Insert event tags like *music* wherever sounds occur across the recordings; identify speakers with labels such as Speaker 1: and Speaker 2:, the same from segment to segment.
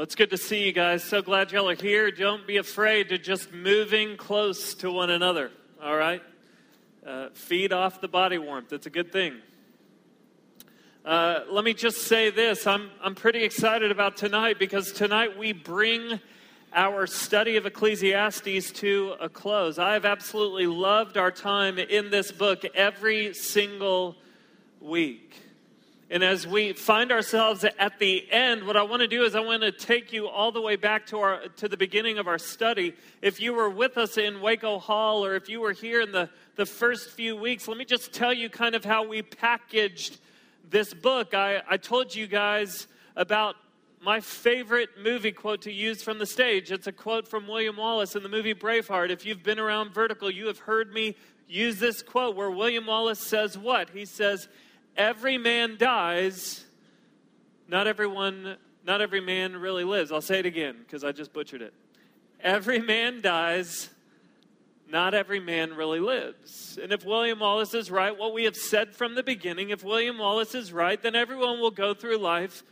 Speaker 1: Well, it's good to see you guys. So glad y'all are here. Don't be afraid to just moving close to one another, all right? Uh, feed off the body warmth. It's a good thing. Uh, let me just say this I'm, I'm pretty excited about tonight because tonight we bring our study of Ecclesiastes to a close. I have absolutely loved our time in this book every single week. And as we find ourselves at the end, what I want to do is I want to take you all the way back to our to the beginning of our study. If you were with us in Waco Hall or if you were here in the, the first few weeks, let me just tell you kind of how we packaged this book. I, I told you guys about my favorite movie quote to use from the stage. It's a quote from William Wallace in the movie Braveheart. If you've been around Vertical, you have heard me use this quote where William Wallace says what? He says, Every man dies, not everyone, not every man really lives. I'll say it again because I just butchered it. Every man dies, not every man really lives. And if William Wallace is right, what we have said from the beginning, if William Wallace is right, then everyone will go through life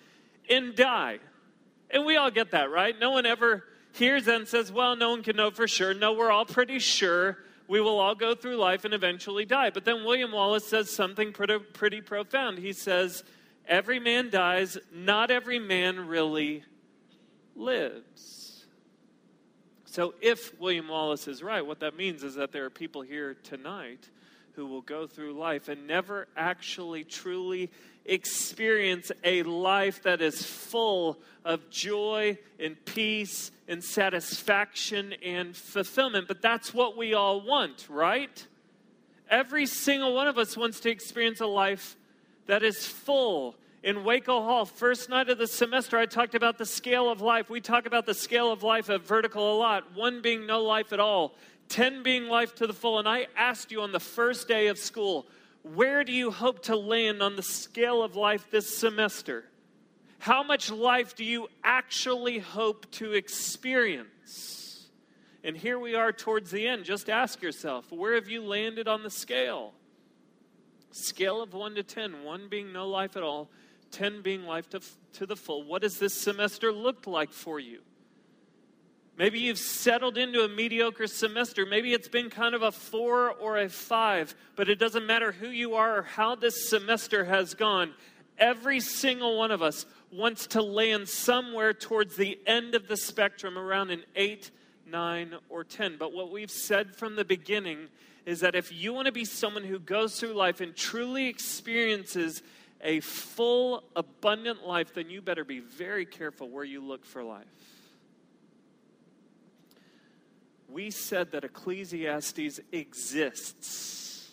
Speaker 1: and die. And we all get that, right? No one ever hears that and says, well, no one can know for sure. No, we're all pretty sure we will all go through life and eventually die. But then William Wallace says something pretty, pretty profound. He says, every man dies, not every man really lives. So if William Wallace is right, what that means is that there are people here tonight who will go through life and never actually truly experience a life that is full of joy and peace and satisfaction and fulfillment. But that's what we all want, right? Every single one of us wants to experience a life that is full. In Waco Hall, first night of the semester, I talked about the scale of life. We talk about the scale of life at Vertical a lot, one being no life at all, 10 being life to the full. And I asked you on the first day of school, where do you hope to land on the scale of life this semester? How much life do you actually hope to experience? And here we are towards the end. Just ask yourself, where have you landed on the scale? Scale of 1 to 10, 1 being no life at all, 10 being life to, to the full. What does this semester looked like for you? Maybe you've settled into a mediocre semester. Maybe it's been kind of a four or a five, but it doesn't matter who you are or how this semester has gone. Every single one of us wants to land somewhere towards the end of the spectrum, around an eight, nine, or 10. But what we've said from the beginning is that if you want to be someone who goes through life and truly experiences a full, abundant life, then you better be very careful where you look for life we said that Ecclesiastes exists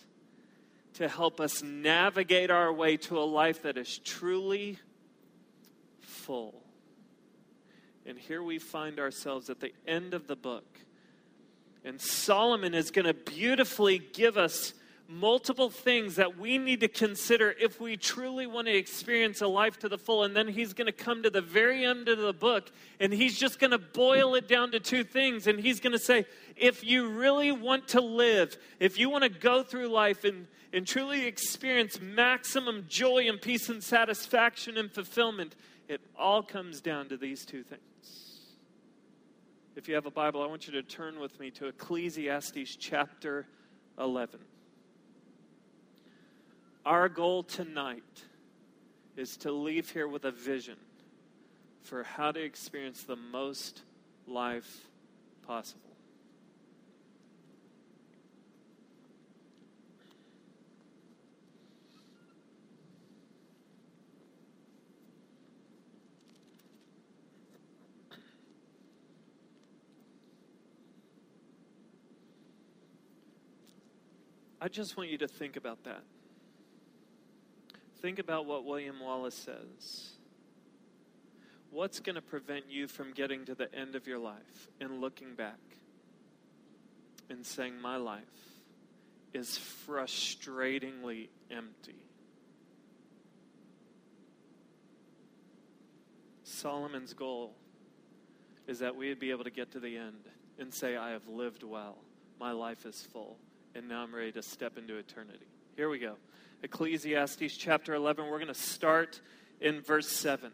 Speaker 1: to help us navigate our way to a life that is truly full. And here we find ourselves at the end of the book. And Solomon is going to beautifully give us multiple things that we need to consider if we truly want to experience a life to the full. And then he's going to come to the very end of the book and he's just going to boil it down to two things. And he's going to say, if you really want to live, if you want to go through life and, and truly experience maximum joy and peace and satisfaction and fulfillment, it all comes down to these two things. If you have a Bible, I want you to turn with me to Ecclesiastes chapter 11. Our goal tonight is to leave here with a vision for how to experience the most life possible. I just want you to think about that. Think about what William Wallace says. What's going to prevent you from getting to the end of your life and looking back and saying, My life is frustratingly empty? Solomon's goal is that we would be able to get to the end and say, I have lived well, my life is full, and now I'm ready to step into eternity. Here we go. Ecclesiastes chapter 11. We're going to start in verse 7.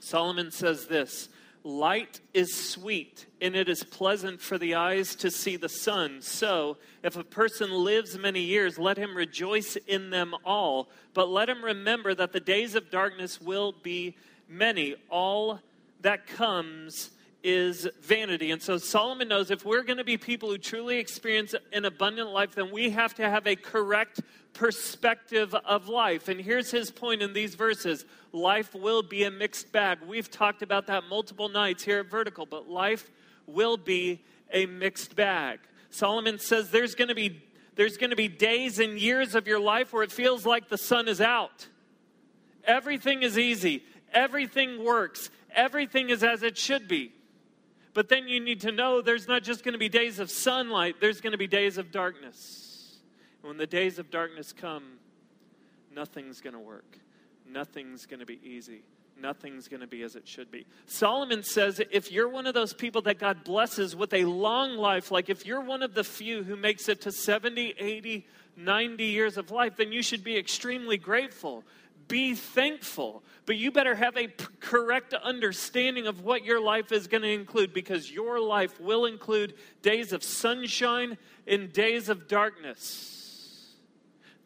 Speaker 1: Solomon says this Light is sweet, and it is pleasant for the eyes to see the sun. So, if a person lives many years, let him rejoice in them all. But let him remember that the days of darkness will be many. All that comes is vanity. And so Solomon knows if we're going to be people who truly experience an abundant life, then we have to have a correct perspective of life. And here's his point in these verses life will be a mixed bag. We've talked about that multiple nights here at Vertical, but life will be a mixed bag. Solomon says there's going to be there's going to be days and years of your life where it feels like the sun is out. Everything is easy. Everything works. Everything is as it should be. But then you need to know there's not just going to be days of sunlight, there's going to be days of darkness. And when the days of darkness come, nothing's going to work. Nothing's going to be easy. Nothing's going to be as it should be. Solomon says if you're one of those people that God blesses with a long life, like if you're one of the few who makes it to 70, 80, 90 years of life, then you should be extremely grateful be thankful. But you better have a p- correct understanding of what your life is going to include because your life will include days of sunshine and days of darkness.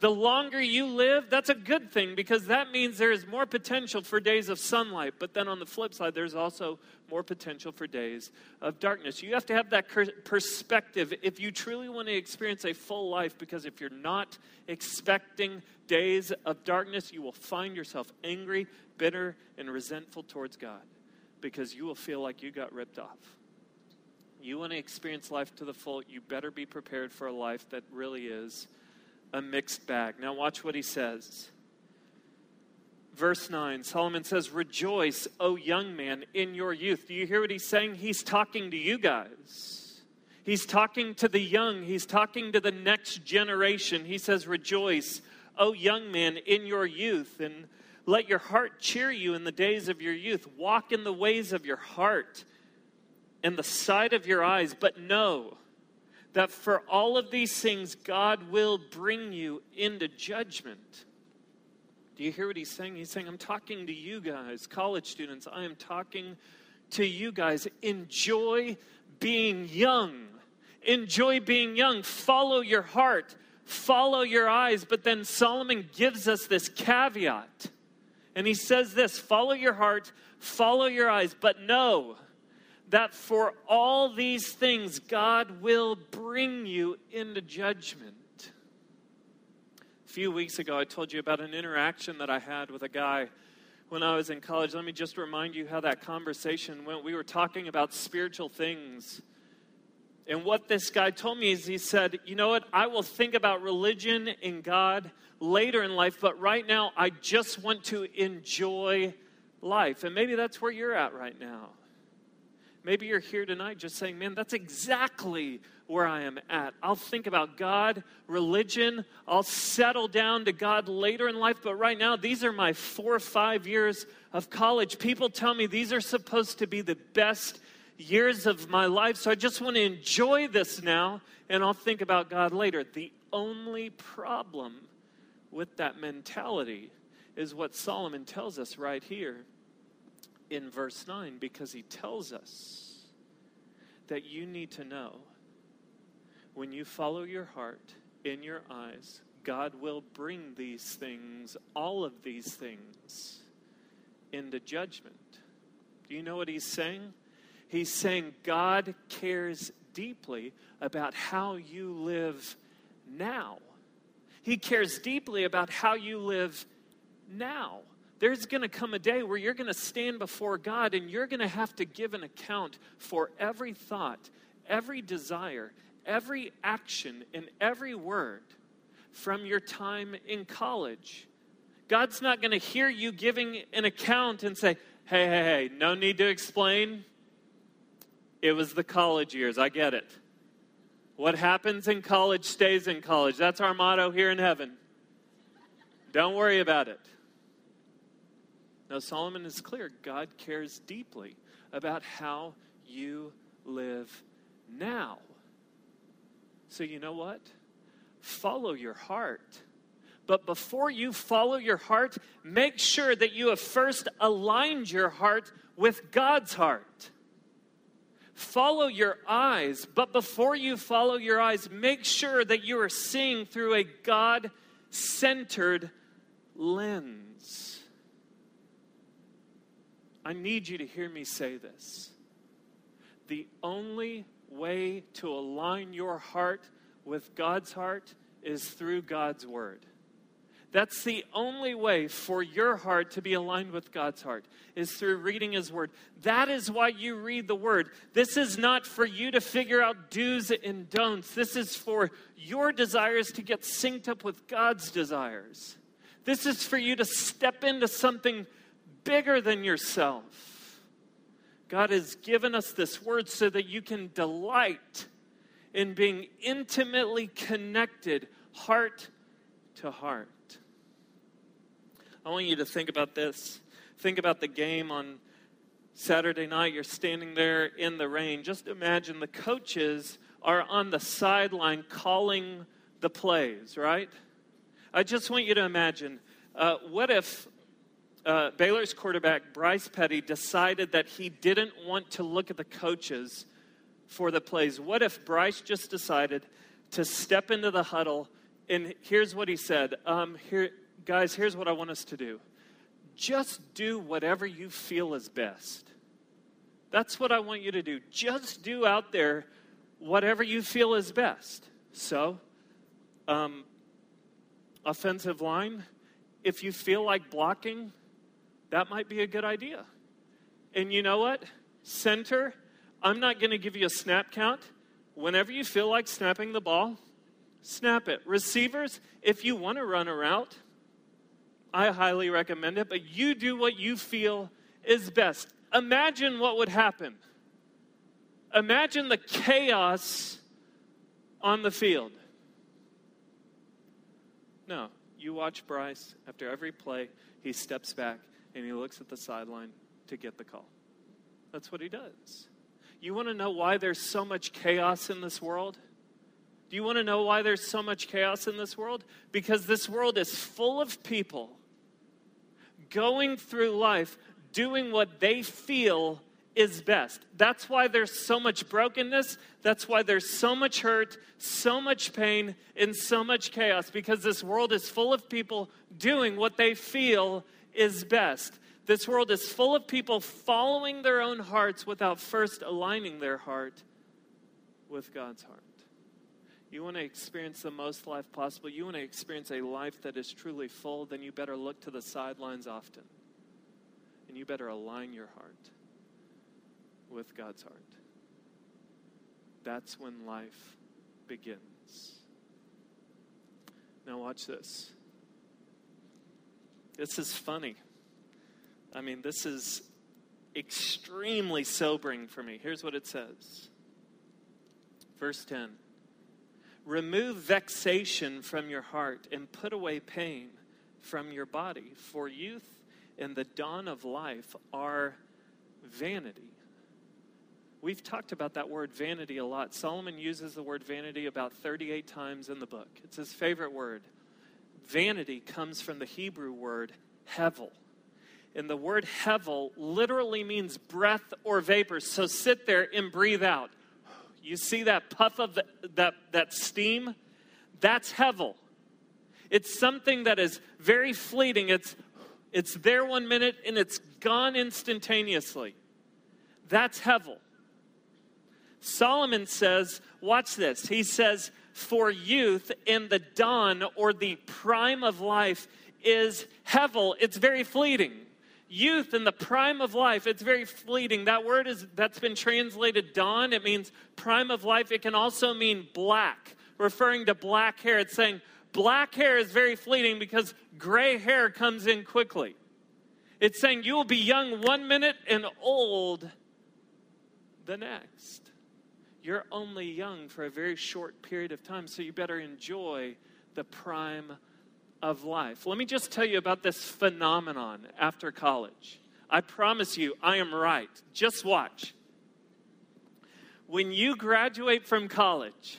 Speaker 1: The longer you live, that's a good thing because that means there is more potential for days of sunlight. But then on the flip side, there's also more potential for days of darkness. You have to have that perspective if you truly want to experience a full life because if you're not expecting days of darkness, you will find yourself angry, bitter, and resentful towards God because you will feel like you got ripped off. You want to experience life to the full, you better be prepared for a life that really is a mixed bag. Now, watch what he says. Verse 9, Solomon says, Rejoice, O young man, in your youth. Do you hear what he's saying? He's talking to you guys. He's talking to the young. He's talking to the next generation. He says, Rejoice, O young man, in your youth, and let your heart cheer you in the days of your youth. Walk in the ways of your heart and the sight of your eyes, but know that for all of these things, God will bring you into judgment. Do you hear what he's saying? He's saying, I'm talking to you guys, college students. I am talking to you guys. Enjoy being young. Enjoy being young. Follow your heart follow your eyes. But then Solomon gives us this caveat. And he says this follow your heart, follow your eyes, but know that for all these things, God will bring you into judgment. A few weeks ago, I told you about an interaction that I had with a guy when I was in college. Let me just remind you how that conversation went. We were talking about spiritual things. And what this guy told me is he said, You know what? I will think about religion and God later in life, but right now I just want to enjoy life. And maybe that's where you're at right now. Maybe you're here tonight just saying, Man, that's exactly where I am at. I'll think about God, religion, I'll settle down to God later in life, but right now, these are my four or five years of college. People tell me these are supposed to be the best years of my life, so I just want to enjoy this now and I'll think about God later. The only problem with that mentality is what Solomon tells us right here in verse 9, because he tells us that you need to know when you follow your heart in your eyes, God will bring these things, all of these things, into judgment. Do you know what he's saying? He's saying God cares deeply about how you live now. He cares deeply about how you live now. There's going to come a day where you're going to stand before God and you're going to have to give an account for every thought, every desire, every action, and every word from your time in college. God's not going to hear you giving an account and say, hey, hey, hey, no need to explain. It was the college years. I get it. What happens in college stays in college. That's our motto here in heaven. Don't worry about it. Now, Solomon is clear. God cares deeply about how you live now. So, you know what? Follow your heart. But before you follow your heart, make sure that you have first aligned your heart with God's heart. Follow your eyes, but before you follow your eyes, make sure that you are seeing through a God centered lens. I need you to hear me say this. The only way to align your heart with God's heart is through God's Word. That's the only way for your heart to be aligned with God's heart, is through reading His Word. That is why you read the Word. This is not for you to figure out do's and don'ts. This is for your desires to get synced up with God's desires. This is for you to step into something bigger than yourself. God has given us this Word so that you can delight in being intimately connected, heart to heart. I want you to think about this. Think about the game on Saturday night. You're standing there in the rain. Just imagine the coaches are on the sideline calling the plays, right? I just want you to imagine uh, what if uh, Baylor's quarterback, Bryce Petty, decided that he didn't want to look at the coaches for the plays? What if Bryce just decided to step into the huddle and here's what he said um, here, guys, here's what I want us to do just do whatever you feel is best. That's what I want you to do. Just do out there whatever you feel is best. So, um, offensive line, if you feel like blocking, that might be a good idea. And you know what? Center, I'm not going to give you a snap count. Whenever you feel like snapping the ball, snap it. Receivers, if you want to run a route, I highly recommend it, but you do what you feel is best. Imagine what would happen. Imagine the chaos on the field. No, you watch Bryce after every play, he steps back and he looks at the sideline to get the call. That's what he does. You want to know why there's so much chaos in this world? Do you want to know why there's so much chaos in this world? Because this world is full of people going through life doing what they feel is best. That's why there's so much brokenness. That's why there's so much hurt, so much pain, and so much chaos because this world is full of people doing what they feel is best. This world is full of people following their own hearts without first aligning their heart with God's heart. You want to experience the most life possible, you want to experience a life that is truly full, then you better look to the sidelines often. And you better align your heart with God's heart. That's when life begins. Now, watch this. This is funny. I mean, this is extremely sobering for me. Here's what it says Verse 10 Remove vexation from your heart and put away pain from your body, for youth and the dawn of life are vanity. We've talked about that word vanity a lot. Solomon uses the word vanity about 38 times in the book. It's his favorite word. Vanity comes from the Hebrew word hevel. And the word hevel literally means breath or vapor. So sit there and breathe out. You see that puff of the, that, that steam? That's hevel. It's something that is very fleeting. It's, it's there one minute and it's gone instantaneously. That's hevel. Solomon says, watch this. He says, for youth in the dawn or the prime of life is hevel. It's very fleeting. Youth in the prime of life it's very fleeting. That word is that's been translated dawn. It means prime of life. It can also mean black. Referring to black hair it's saying black hair is very fleeting because gray hair comes in quickly. It's saying you will be young one minute and old the next you're only young for a very short period of time so you better enjoy the prime of life. Let me just tell you about this phenomenon after college. I promise you, I am right. Just watch. When you graduate from college,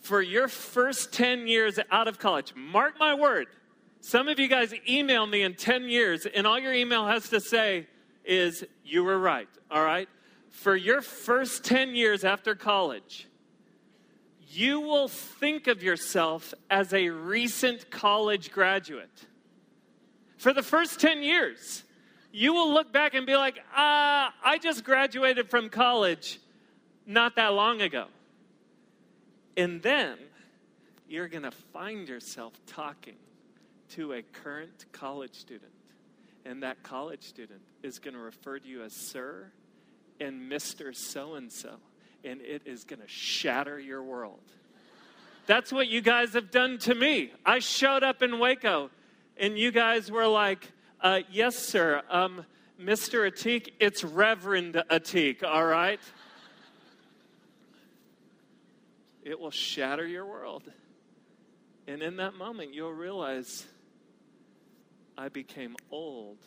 Speaker 1: for your first 10 years out of college, mark my word, Some of you guys email me in 10 years, and all your email has to say is, You were right, all right? For your first 10 years after college, you will think of yourself as a recent college graduate. For the first 10 years, you will look back and be like, ah, I just graduated from college not that long ago. And then you're going to find yourself talking to a current college student. And that college student is going to refer to you as Sir and Mr. So and so. And it is going to shatter your world. That's what you guys have done to me. I showed up in Waco, and you guys were like, uh, Yes, sir. Um, Mr. Atik, it's Reverend Atik, all right? It will shatter your world. And in that moment, you'll realize I became old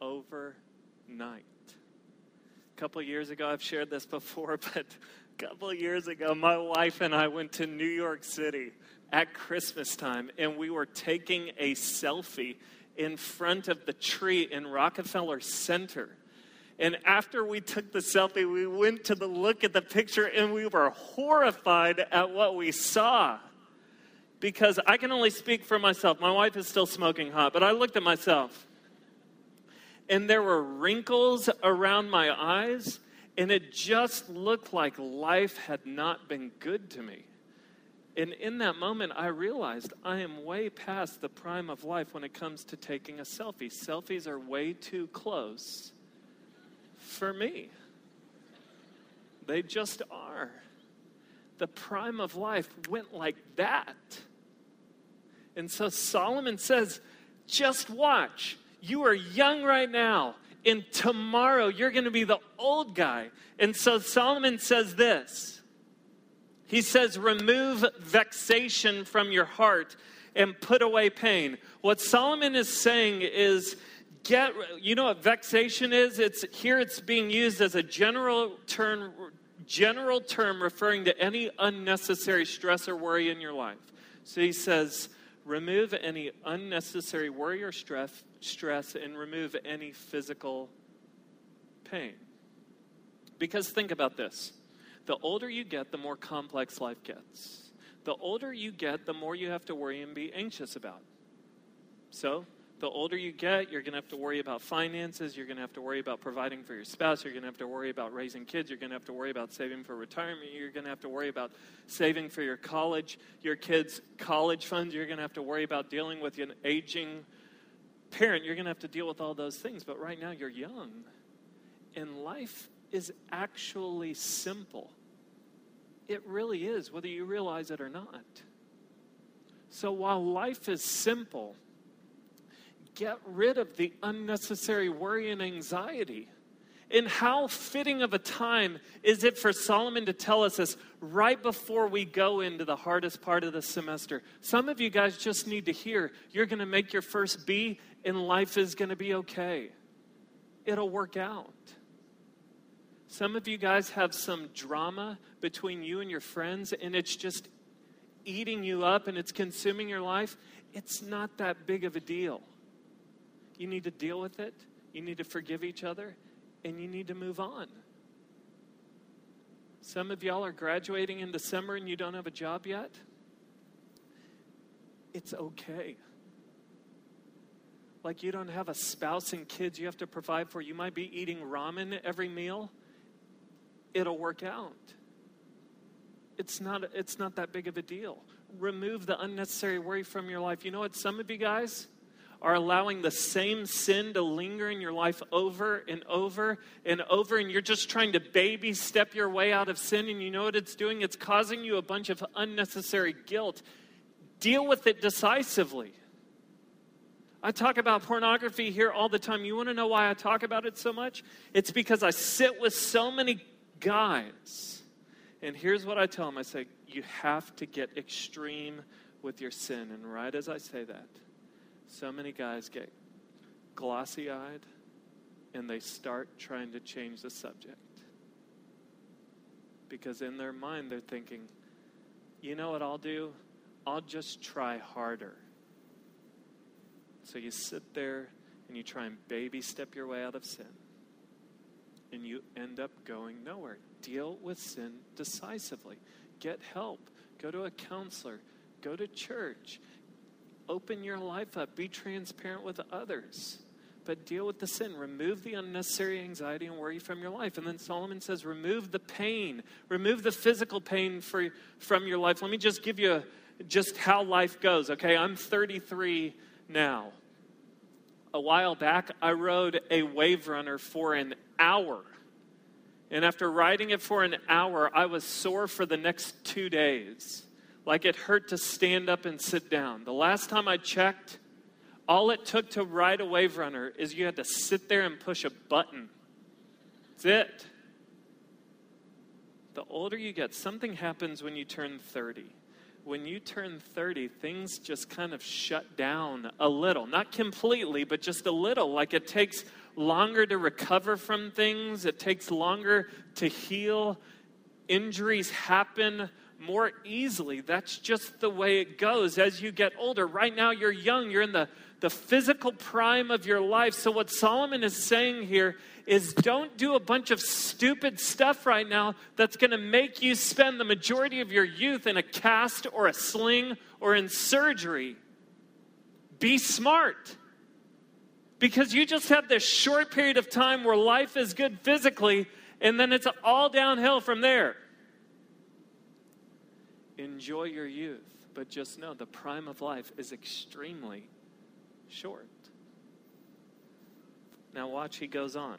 Speaker 1: overnight. Couple years ago, I've shared this before, *laughs* but a couple years ago, my wife and I went to New York City at Christmas time, and we were taking a selfie in front of the tree in Rockefeller Center. And after we took the selfie, we went to the look at the picture and we were horrified at what we saw because I can only speak for myself. My wife is still smoking hot, but I looked at myself and there were wrinkles around my eyes, and it just looked like life had not been good to me. And in that moment, I realized I am way past the prime of life when it comes to taking a selfie. Selfies are way too close for me. They just are. The prime of life went like that. And so Solomon says, just watch. You are young right now, and tomorrow you're going to be the old guy. And so Solomon says this He says, Remove vexation from your heart and put away pain. What Solomon is saying is, get you know what vexation is it's here it's being used as a general term general term referring to any unnecessary stress or worry in your life so he says remove any unnecessary worry or stress, stress and remove any physical pain. Because think about this the older you get, the more complex life gets. The older you get, the more you have to worry and be anxious about. So, the older you get, you're going to have to worry about finances. You're going to have to worry about providing for your spouse. You're going to have to worry about raising kids. You're going to have to worry about saving for retirement. You're going to have to worry about saving for your college, your kids' college funds. You're going to have to worry about dealing with an aging parent. You're going to have to deal with all those things. But right now, you're young. And life is actually simple. It really is, whether you realize it or not. So while life is simple, get rid of the unnecessary worry and anxiety. And how fitting of a time is it for Solomon to tell us this right before we go into the hardest part of the semester? Some of you guys just need to hear you're going to make your first B and life is going to be okay. It'll work out. Some of you guys have some drama between you and your friends, and it's just eating you up and it's consuming your life. It's not that big of a deal. You need to deal with it, you need to forgive each other, and you need to move on. Some of y'all are graduating in December and you don't have a job yet. It's okay. Like you don't have a spouse and kids you have to provide for. You might be eating ramen every meal. It'll work out. It's not, it's not that big of a deal. Remove the unnecessary worry from your life. You know what, some of you guys, are allowing the same sin to linger in your life over and over and over, and you're just trying to baby step your way out of sin, and you know what it's doing? It's causing you a bunch of unnecessary guilt. Deal with it decisively. I talk about pornography here all the time. You want to know why I talk about it so much? It's because I sit with so many guys. And here's what I tell them I say, you have to get extreme with your sin. And right as I say that, so many guys get glossy eyed and they start trying to change the subject. Because in their mind, they're thinking, you know what I'll do? I'll just try harder. So you sit there and you try and baby step your way out of sin. And you end up going nowhere. Deal with sin decisively. Get help. Go to a counselor. Go to church. Open your life up. Be transparent with others. But deal with the sin. Remove the unnecessary anxiety and worry from your life. And then Solomon says, remove the pain. Remove the physical pain for, from your life. Let me just give you a, just how life goes, okay? I'm 33 now. A while back, I rode a wave runner for an hour. And after riding it for an hour, I was sore for the next two days. Like it hurt to stand up and sit down. The last time I checked, all it took to ride a wave runner is you had to sit there and push a button. That's it. The older you get, something happens when you turn 30 when you turn 30, things just kind of shut down a little. Not completely, but just a little. Like it takes longer to recover from things, it takes longer to heal. Injuries happen more easily. That's just the way it goes as you get older. Right now, you're young, you're in the, the physical prime of your life. So, what Solomon is saying here is don't do a bunch of stupid stuff right now that's going to make you spend the majority of your youth in a cast or a sling or in surgery. Be smart. Because you just have this short period of time where life is good physically, and then it's all downhill from there. Enjoy your youth, but just know the prime of life is extremely short. Now, watch, he goes on.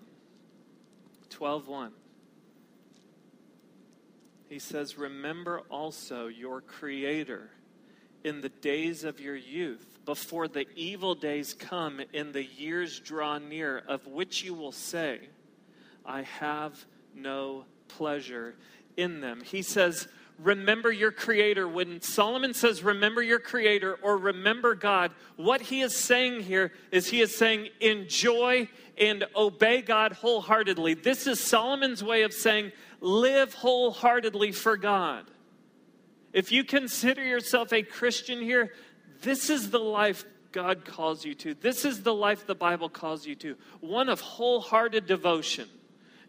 Speaker 1: 12:1. He says, "Remember also your creator in the days of your youth, before the evil days come and the years draw near, of which you will say, I have no pleasure in them." He says, remember your creator. When Solomon says remember your creator or remember God, what he is saying here is he is saying enjoy and obey God wholeheartedly. This is Solomon's way of saying live wholeheartedly for God. If you consider yourself a Christian here, this is the life God calls you to. This is the life the Bible calls you to one of wholehearted devotion.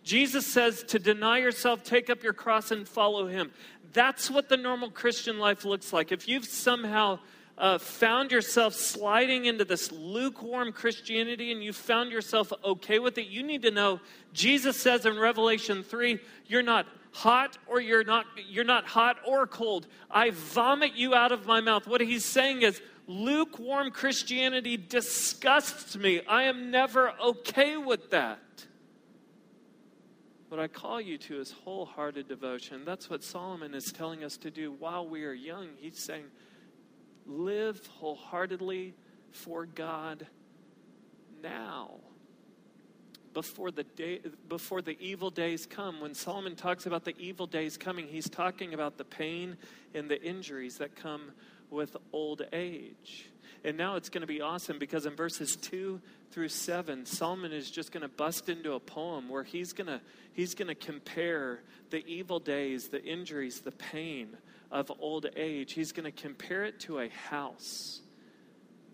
Speaker 1: Jesus says to deny yourself, take up your cross, and follow him. That's what the normal Christian life looks like. If you've somehow uh, found yourself sliding into this lukewarm Christianity and you found yourself okay with it, you need to know Jesus says in Revelation 3 you're not hot or you're not you're not hot or cold i vomit you out of my mouth what he's saying is lukewarm christianity disgusts me i am never okay with that what I call you to is wholehearted devotion. That's what Solomon is telling us to do while we are young. He's saying, live wholeheartedly for God now. Before the day before the evil days come. When Solomon talks about the evil days coming, he's talking about the pain and the injuries that come with old age. And now it's going to be awesome because in verses 2 through 7, Solomon is just going to bust into a poem where he's going to he's going to compare the evil days, the injuries, the pain of old age. He's going to compare it to a house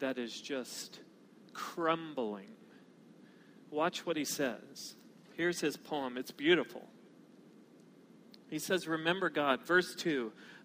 Speaker 1: that is just crumbling. Watch what he says. Here's his poem. It's beautiful. He says, Remember God. Verse 2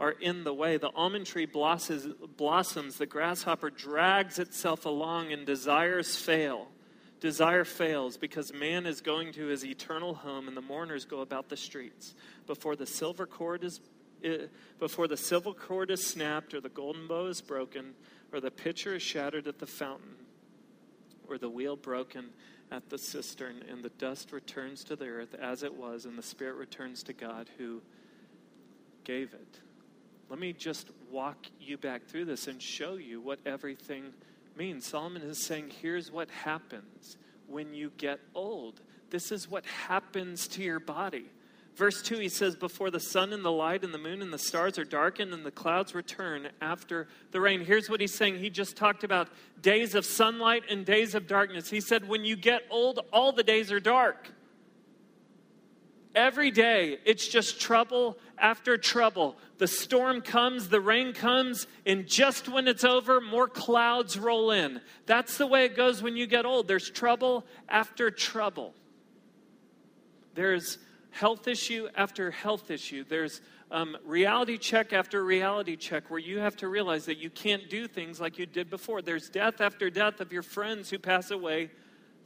Speaker 1: are in the way. The almond tree blossoms, blossoms, the grasshopper drags itself along, and desires fail. Desire fails because man is going to his eternal home, and the mourners go about the streets. Before the silver cord is eh, before the silver cord is snapped, or the golden bow is broken, or the pitcher is shattered at the fountain, or the wheel broken at the cistern, and the dust returns to the earth as it was, and the spirit returns to God who gave it. Let me just walk you back through this and show you what everything means. Solomon is saying, here's what happens when you get old. This is what happens to your body. Verse 2, he says, Before the sun and the light and the moon and the stars are darkened and the clouds return after the rain. Here's what he's saying. He just talked about days of sunlight and days of darkness. He said, When you get old, all the days are dark. Every day, it's just trouble after trouble. The storm comes, the rain comes, and just when it's over, more clouds roll in. That's the way it goes when you get old. There's trouble after trouble. There's health issue after health issue. There's um, reality check after reality check where you have to realize that you can't do things like you did before. There's death after death of your friends who pass away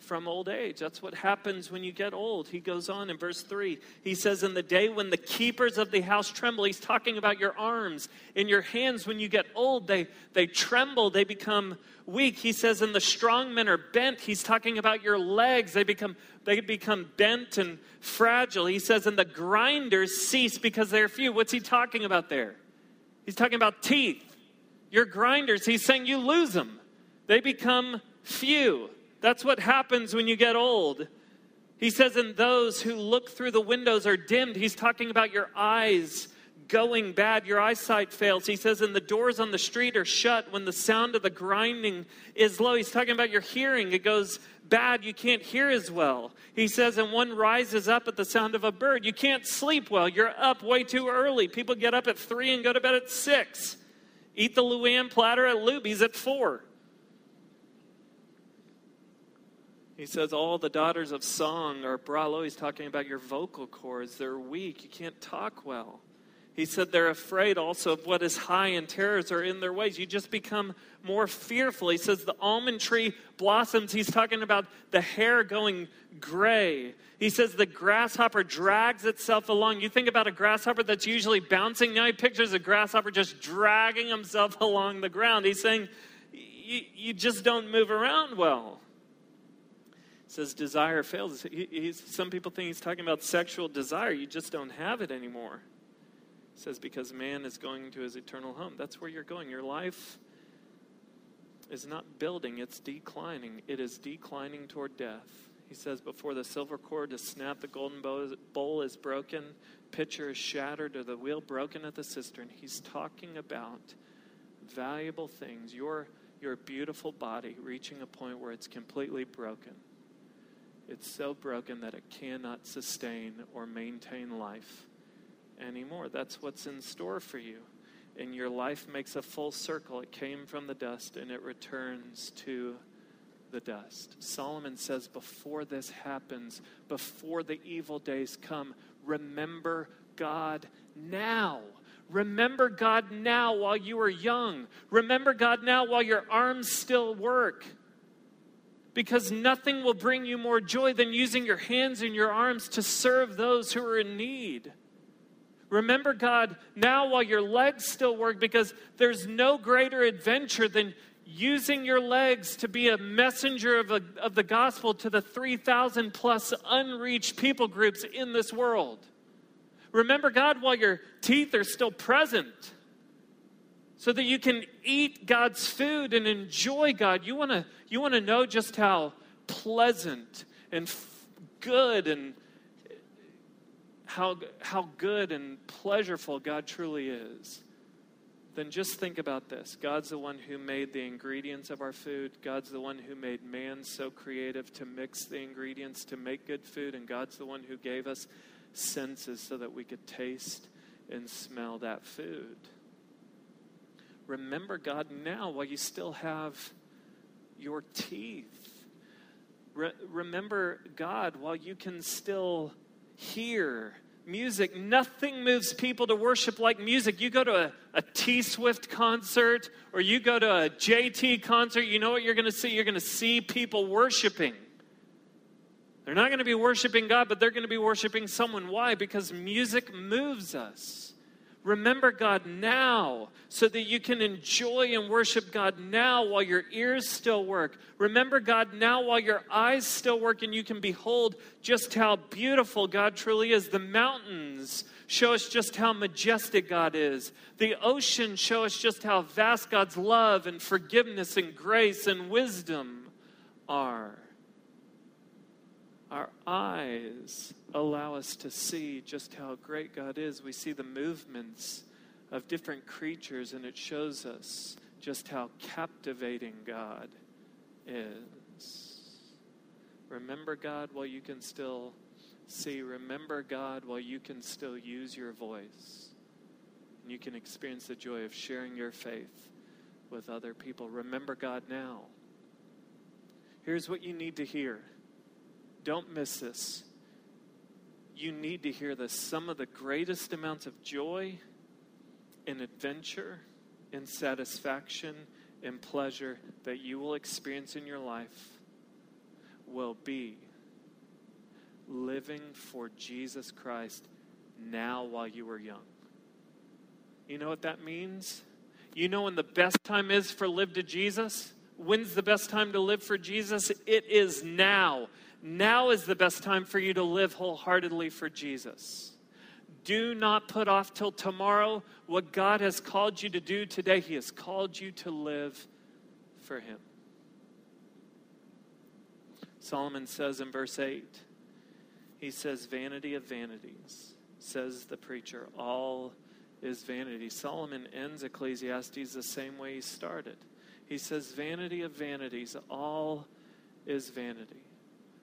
Speaker 1: from old age. That's what happens when you get old. He goes on in verse 3. He says, In the day when the keepers of the house tremble, he's talking about your arms. In your hands, when you get old, they, they tremble, they become weak. He says, And the strong men are bent. He's talking about your legs. They become, they become bent and fragile. He says, And the grinders cease because they're few. What's he talking about there? He's talking about teeth. Your grinders, he's saying you lose them. They become few. That's what happens when you get old. He says, and those who look through the windows are dimmed. He's talking about your eyes going bad, your eyesight fails. He says, and the doors on the street are shut when the sound of the grinding is low. He's talking about your hearing. It goes bad. You can't hear as well. He says, and one rises up at the sound of a bird. You can't sleep well. You're up way too early. People get up at three and go to bed at six. Eat the LuAnn platter at Luby's at four. He says all the daughters of song are bralo. He's talking about your vocal cords. They're weak. You can't talk well. He said they're afraid also of what is high and terrors are in their ways. You just become more fearful. He says the almond tree blossoms. He's talking about the hair going gray. He says the grasshopper drags itself along. You think about a grasshopper that's usually bouncing. Now he pictures a grasshopper just dragging himself *laughs* along the ground. He's saying you just don't move around well says desire fails. He, some people think he's talking about sexual desire. You just don't have it anymore. He says because man is going to his eternal home. That's where you're going. Your life is not building, it's declining. It is declining toward death. He says, Before the silver cord is snapped, the golden bowl is broken, pitcher is shattered, or the wheel broken at the cistern. He's talking about valuable things. Your, your beautiful body reaching a point where it's completely broken. It's so broken that it cannot sustain or maintain life anymore. That's what's in store for you. And your life makes a full circle. It came from the dust and it returns to the dust. Solomon says, before this happens, before the evil days come, remember God now. Remember God now while you are young. Remember God now while your arms still work because nothing will bring you more joy than using your hands and your arms to serve those who are in need. Remember God now while your legs still work because there's no greater adventure than using your legs to be a messenger of, a, of the gospel to the 3,000 plus unreached people groups in this world. Remember God while your teeth are still present so that you can eat God's food and enjoy God. You want to you want to know just how pleasant and f- good and how how good and pleasureful God truly is. Then just think about this. God's the one who made the ingredients of our food. God's the one who made man so creative to mix the ingredients to make good food. And God's the one who gave us senses so that we could taste and smell that food remember God now while you still have your teeth. Re- remember God while you can still hear music. Nothing moves people to worship like music. You go to a, a T Swift concert or you go to a JT concert, you know what you're going to see? You're going to see people worshiping. They're not going to be worshiping God, but they're going to be worshiping someone. Why? Because music moves us. Remember God now so that you can enjoy and worship God now while your ears still work. Remember God now while your eyes still work and you can behold just how beautiful God truly is. The mountains show us just how majestic God is. The ocean show us just how vast God's love and forgiveness and grace and wisdom are. Our eyes allow us to see just how great God is. We see the movements of different creatures, and it shows us just how captivating God is. Remember God while you can still see. Remember God while you can still use your voice. And you can experience the joy of sharing your faith with other people. Remember God now. Here's what you need to hear. Don't miss this. You need to hear this. Some of the greatest amounts of joy and adventure and satisfaction and pleasure that you will experience in your life will be living for Jesus Christ now while you are young. You know what that means? You know when the best time is for live to Jesus? When's the best time to live for Jesus? It is now. Now is the best time for you to live wholeheartedly for Jesus. Do not put off till tomorrow what God has called you to do today. He has called you to live for Him. Solomon says in verse 8, he says, Vanity of vanities, says the preacher, all is vanity. Solomon ends Ecclesiastes the same way he started. He says, Vanity of vanities, all is vanity.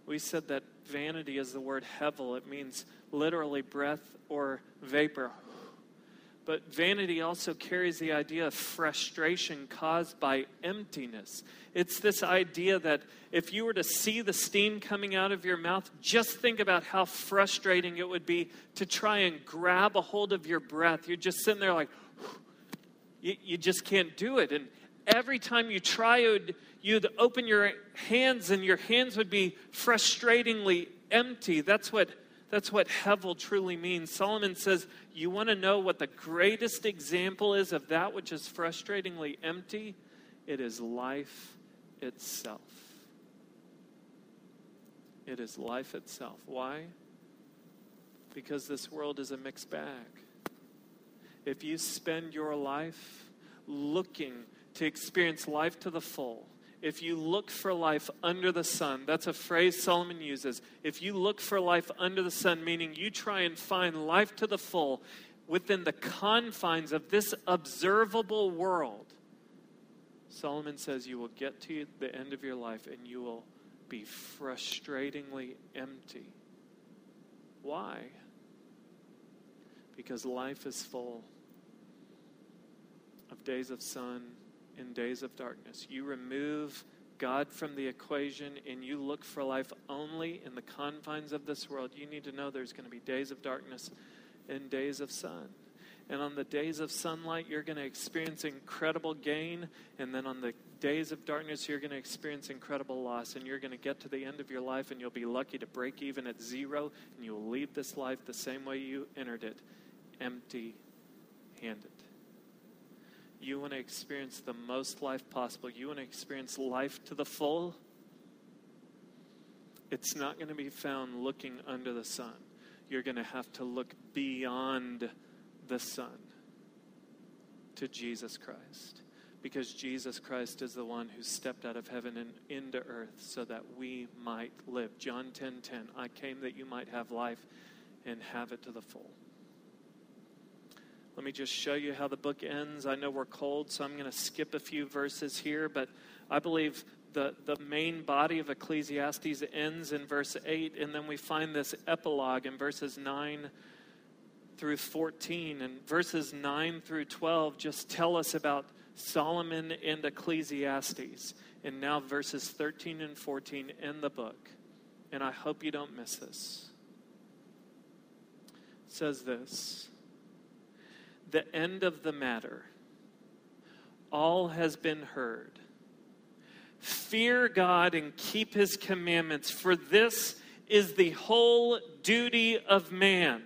Speaker 1: We said that vanity is the word hevel. It means literally breath or vapor. But vanity also carries the idea of frustration caused by emptiness. It's this idea that if you were to see the steam coming out of your mouth, just think about how frustrating it would be to try and grab a hold of your breath. You're just sitting there like, *sighs* you, you just can't do it. And every time you tried, you'd, open your hands and your hands would be frustratingly empty. That's what that's what Hevel truly means. Solomon says, You want to know what the greatest example is of that which is frustratingly empty? It is life itself. It is life itself. Why? Because this world is a mixed bag. If you spend your life looking to experience life to the full, if you look for life under the sun, that's a phrase Solomon uses. If you look for life under the sun, meaning you try and find life to the full within the confines of this observable world, Solomon says you will get to the end of your life and you will be frustratingly empty. Why? Because life is full of days of sun in days of darkness. You remove God from the equation and you look for life only in the confines of this world, you need to know there's going to be days of darkness and days of sun. And on the days of sunlight, you're going to experience incredible gain. And then on the days of darkness, you're going to experience incredible loss. And you're going to get to the end of your life and you'll be lucky to break even at zero. And you'll leave this life the same way you entered it empty handed. You want to experience the most life possible. You want to experience life to the full. It's not going to be found looking under the sun. You're going to have to look beyond the sun to Jesus Christ. Because Jesus Christ is the one who stepped out of heaven and into earth so that we might live. John 10:10, 10, 10, I came that you might have life and have it to the full. Let me just show you how the book ends. I know we're cold, so I'm going to skip a few verses here, but I believe the, the main body of Ecclesiastes ends in verse 8, and then we find this epilogue in verses 9 through 14. And verses 9 through 12 just tell us about Solomon and Ecclesiastes. And now verses 13 and 14 end the book. And I hope you don't miss this. It says this the end of the matter. All has been heard. Fear God and keep his commandments, for this is the whole duty of man.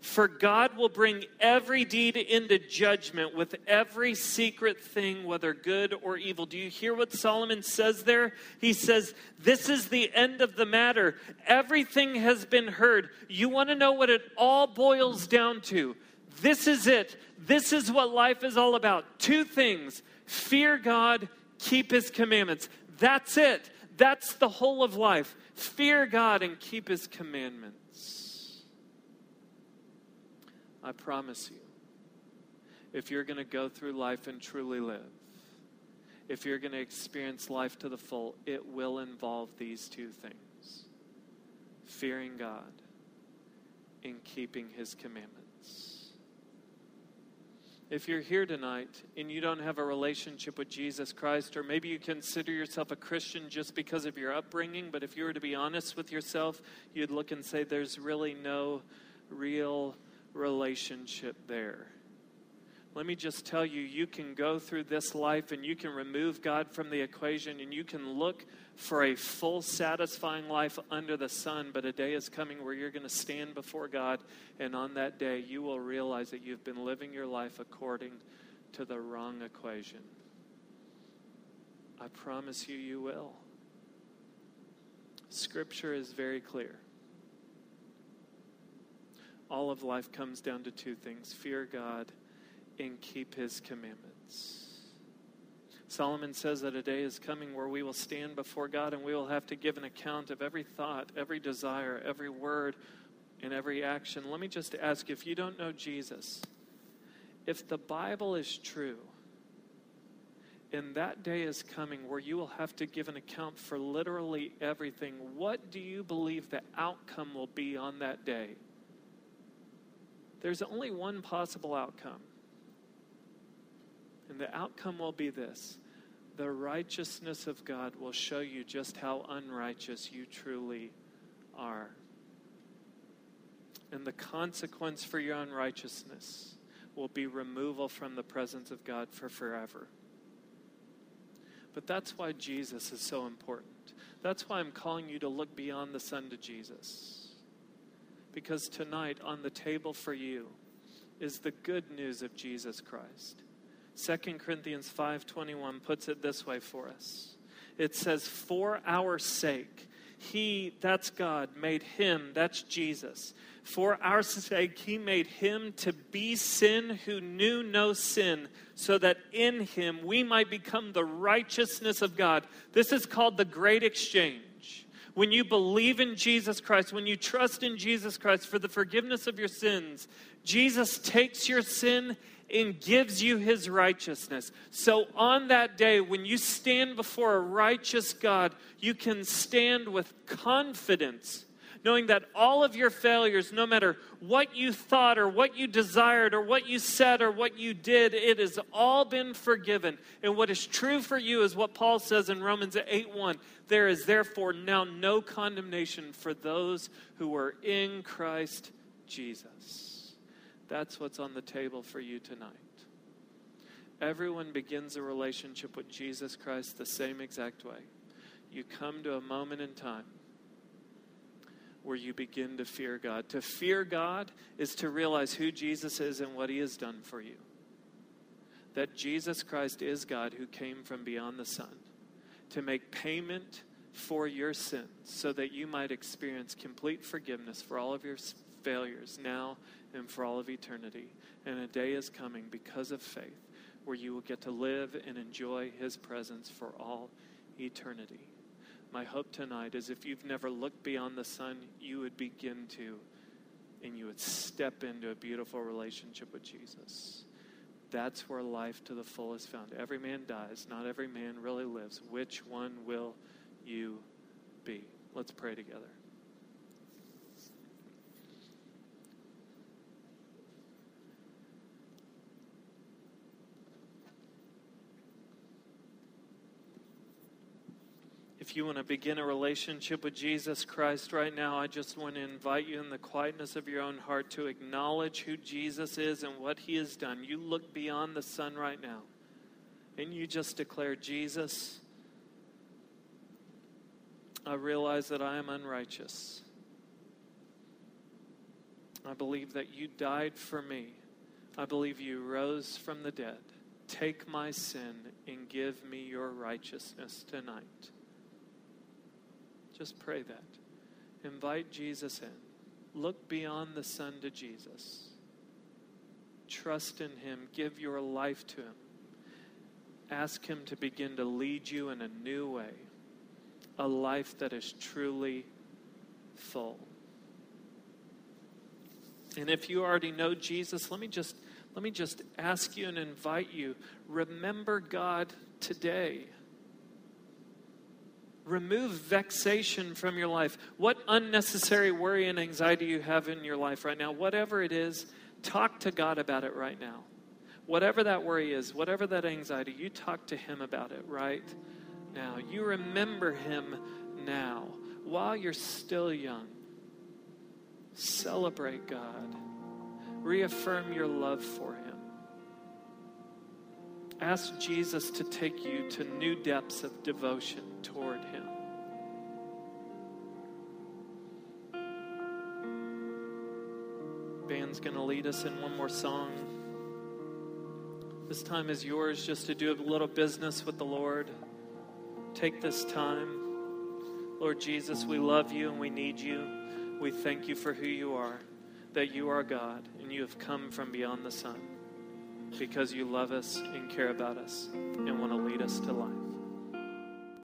Speaker 1: For God will bring every deed into judgment with every secret thing, whether good or evil. Do you hear what Solomon says there? He says, This is the end of the matter. Everything has been heard. You want to know what it all boils down to? This is it. This is what life is all about. Two things fear God, keep his commandments. That's it. That's the whole of life. Fear God and keep his commandments. I promise you, if you're going to go through life and truly live, if you're going to experience life to the full, it will involve these two things fearing God and keeping his commandments. If you're here tonight and you don't have a relationship with Jesus Christ, or maybe you consider yourself a Christian just because of your upbringing, but if you were to be honest with yourself, you'd look and say, there's really no real relationship there. Let me just tell you, you can go through this life and you can remove God from the equation and you can look for a full, satisfying life under the sun. But a day is coming where you're going to stand before God, and on that day, you will realize that you've been living your life according to the wrong equation. I promise you, you will. Scripture is very clear. All of life comes down to two things fear God and keep his commandments. Solomon says that a day is coming where we will stand before God and we will have to give an account of every thought, every desire, every word, and every action. Let me just ask if you don't know Jesus, if the Bible is true, and that day is coming where you will have to give an account for literally everything, what do you believe the outcome will be on that day? There's only one possible outcome. And the outcome will be this the righteousness of God will show you just how unrighteous you truly are. And the consequence for your unrighteousness will be removal from the presence of God for forever. But that's why Jesus is so important. That's why I'm calling you to look beyond the sun to Jesus. Because tonight, on the table for you, is the good news of Jesus Christ. 2 Corinthians 5:21 puts it this way for us. It says for our sake he that's God made him that's Jesus. For our sake he made him to be sin who knew no sin so that in him we might become the righteousness of God. This is called the great exchange. When you believe in Jesus Christ, when you trust in Jesus Christ for the forgiveness of your sins, Jesus takes your sin and gives you his righteousness. So on that day, when you stand before a righteous God, you can stand with confidence, knowing that all of your failures, no matter what you thought or what you desired or what you said or what you did, it has all been forgiven. And what is true for you is what Paul says in Romans 8 1. There is therefore now no condemnation for those who are in Christ Jesus. That's what's on the table for you tonight. Everyone begins a relationship with Jesus Christ the same exact way. You come to a moment in time where you begin to fear God. To fear God is to realize who Jesus is and what he has done for you. That Jesus Christ is God who came from beyond the sun to make payment for your sins so that you might experience complete forgiveness for all of your failures now and for all of eternity. And a day is coming because of faith where you will get to live and enjoy His presence for all eternity. My hope tonight is if you've never looked beyond the sun, you would begin to, and you would step into a beautiful relationship with Jesus. That's where life to the full is found. Every man dies, not every man really lives. Which one will you be? Let's pray together. If you want to begin a relationship with Jesus Christ right now, I just want to invite you in the quietness of your own heart to acknowledge who Jesus is and what he has done. You look beyond the sun right now and you just declare, Jesus, I realize that I am unrighteous. I believe that you died for me. I believe you rose from the dead. Take my sin and give me your righteousness tonight. Just pray that. Invite Jesus in. Look beyond the sun to Jesus. Trust in Him. Give your life to Him. Ask Him to begin to lead you in a new way. a life that is truly full. And if you already know Jesus, let me just let me just ask you and invite you remember God today. Remove vexation from your life. What unnecessary worry and anxiety you have in your life right now, whatever it is, talk to God about it right now. Whatever that worry is, whatever that anxiety, you talk to Him about it right now. You remember Him now while you're still young. Celebrate God. Reaffirm your love for Him. Ask Jesus to take you to new depths of devotion toward Him. Band's going to lead us in one more song. This time is yours just to do a little business with the Lord. Take this time. Lord Jesus, we love you and we need you. We thank you for who you are, that you are God and you have come from beyond the sun because you love us and care about us and want to lead us to life.